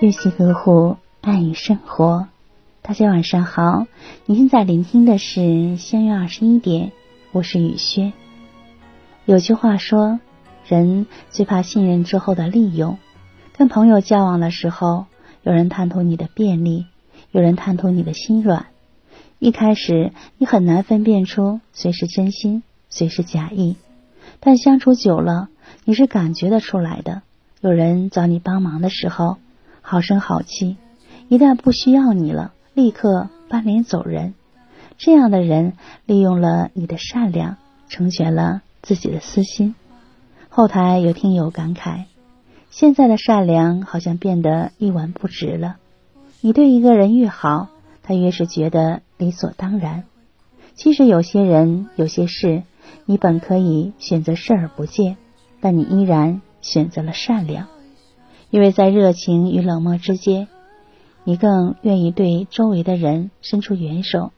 用心呵护，爱与生活。大家晚上好，你现在聆听的是相约二十一点，我是雨轩。有句话说，人最怕信任之后的利用。跟朋友交往的时候，有人贪图你的便利，有人贪图你的心软。一开始你很难分辨出谁是真心，谁是假意，但相处久了，你是感觉得出来的。有人找你帮忙的时候，好声好气，一旦不需要你了，立刻翻脸走人。这样的人利用了你的善良，成全了自己的私心。后台有听友感慨：现在的善良好像变得一文不值了。你对一个人越好，他越是觉得理所当然。其实有些人、有些事，你本可以选择视而不见，但你依然选择了善良。因为在热情与冷漠之间，你更愿意对周围的人伸出援手；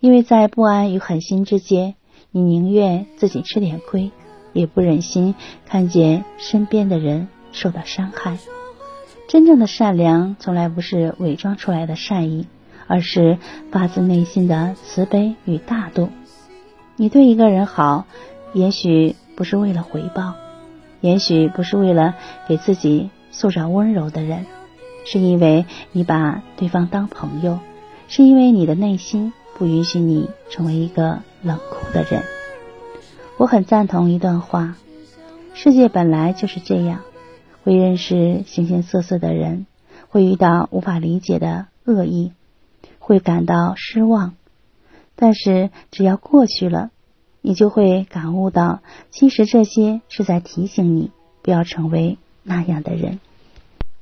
因为在不安与狠心之间，你宁愿自己吃点亏，也不忍心看见身边的人受到伤害。真正的善良，从来不是伪装出来的善意，而是发自内心的慈悲与大度。你对一个人好，也许不是为了回报，也许不是为了给自己。塑造温柔的人，是因为你把对方当朋友，是因为你的内心不允许你成为一个冷酷的人。我很赞同一段话：世界本来就是这样，会认识形形色色的人，会遇到无法理解的恶意，会感到失望。但是只要过去了，你就会感悟到，其实这些是在提醒你，不要成为。那样的人，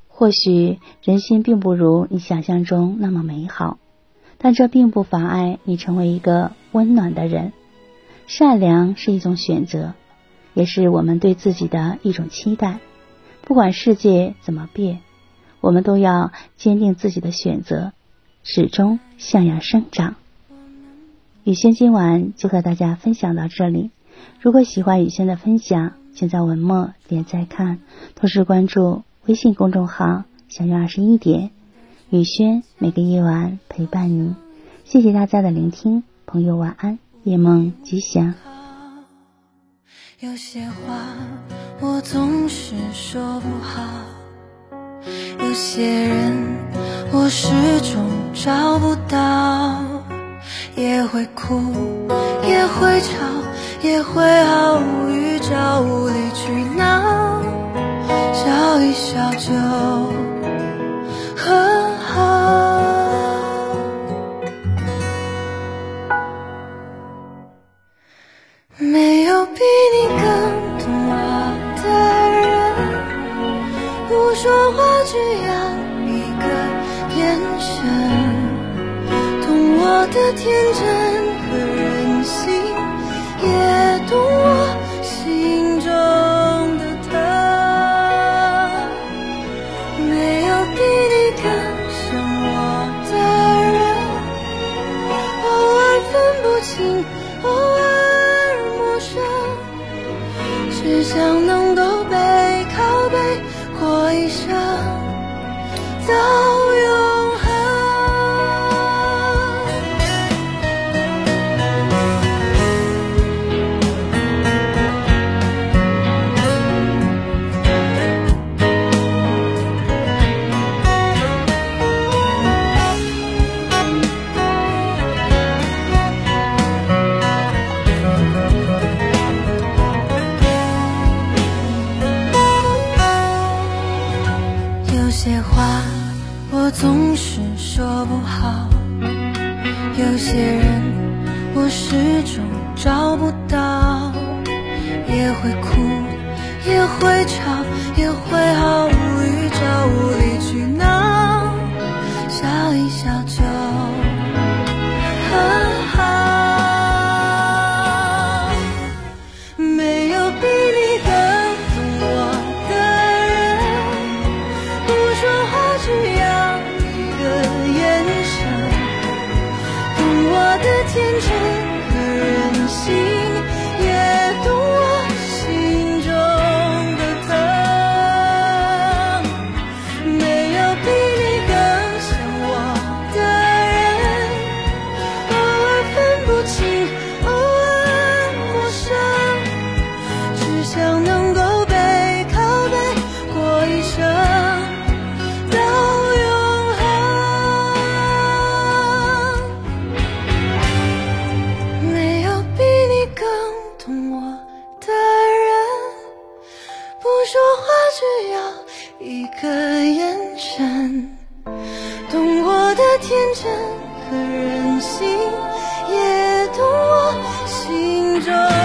或许人心并不如你想象中那么美好，但这并不妨碍你成为一个温暖的人。善良是一种选择，也是我们对自己的一种期待。不管世界怎么变，我们都要坚定自己的选择，始终向阳生长。雨轩今晚就和大家分享到这里。如果喜欢雨轩的分享，请在文末点再看，同时关注微信公众号“小月二十一点”，雨轩每个夜晚陪伴你。谢谢大家的聆听，朋友晚安，夜梦吉祥。有些话我总是说不好，有些人我始终找不到，也会哭，也会吵，也会毫无预兆无理取闹，笑一笑就很好。没有比你更懂我的人，不说话只要一个眼神，懂我的天真和任性。也懂我我总是说不好，有些人我始终找不到，也会哭，也会吵，也会毫无天真和任性也懂我心中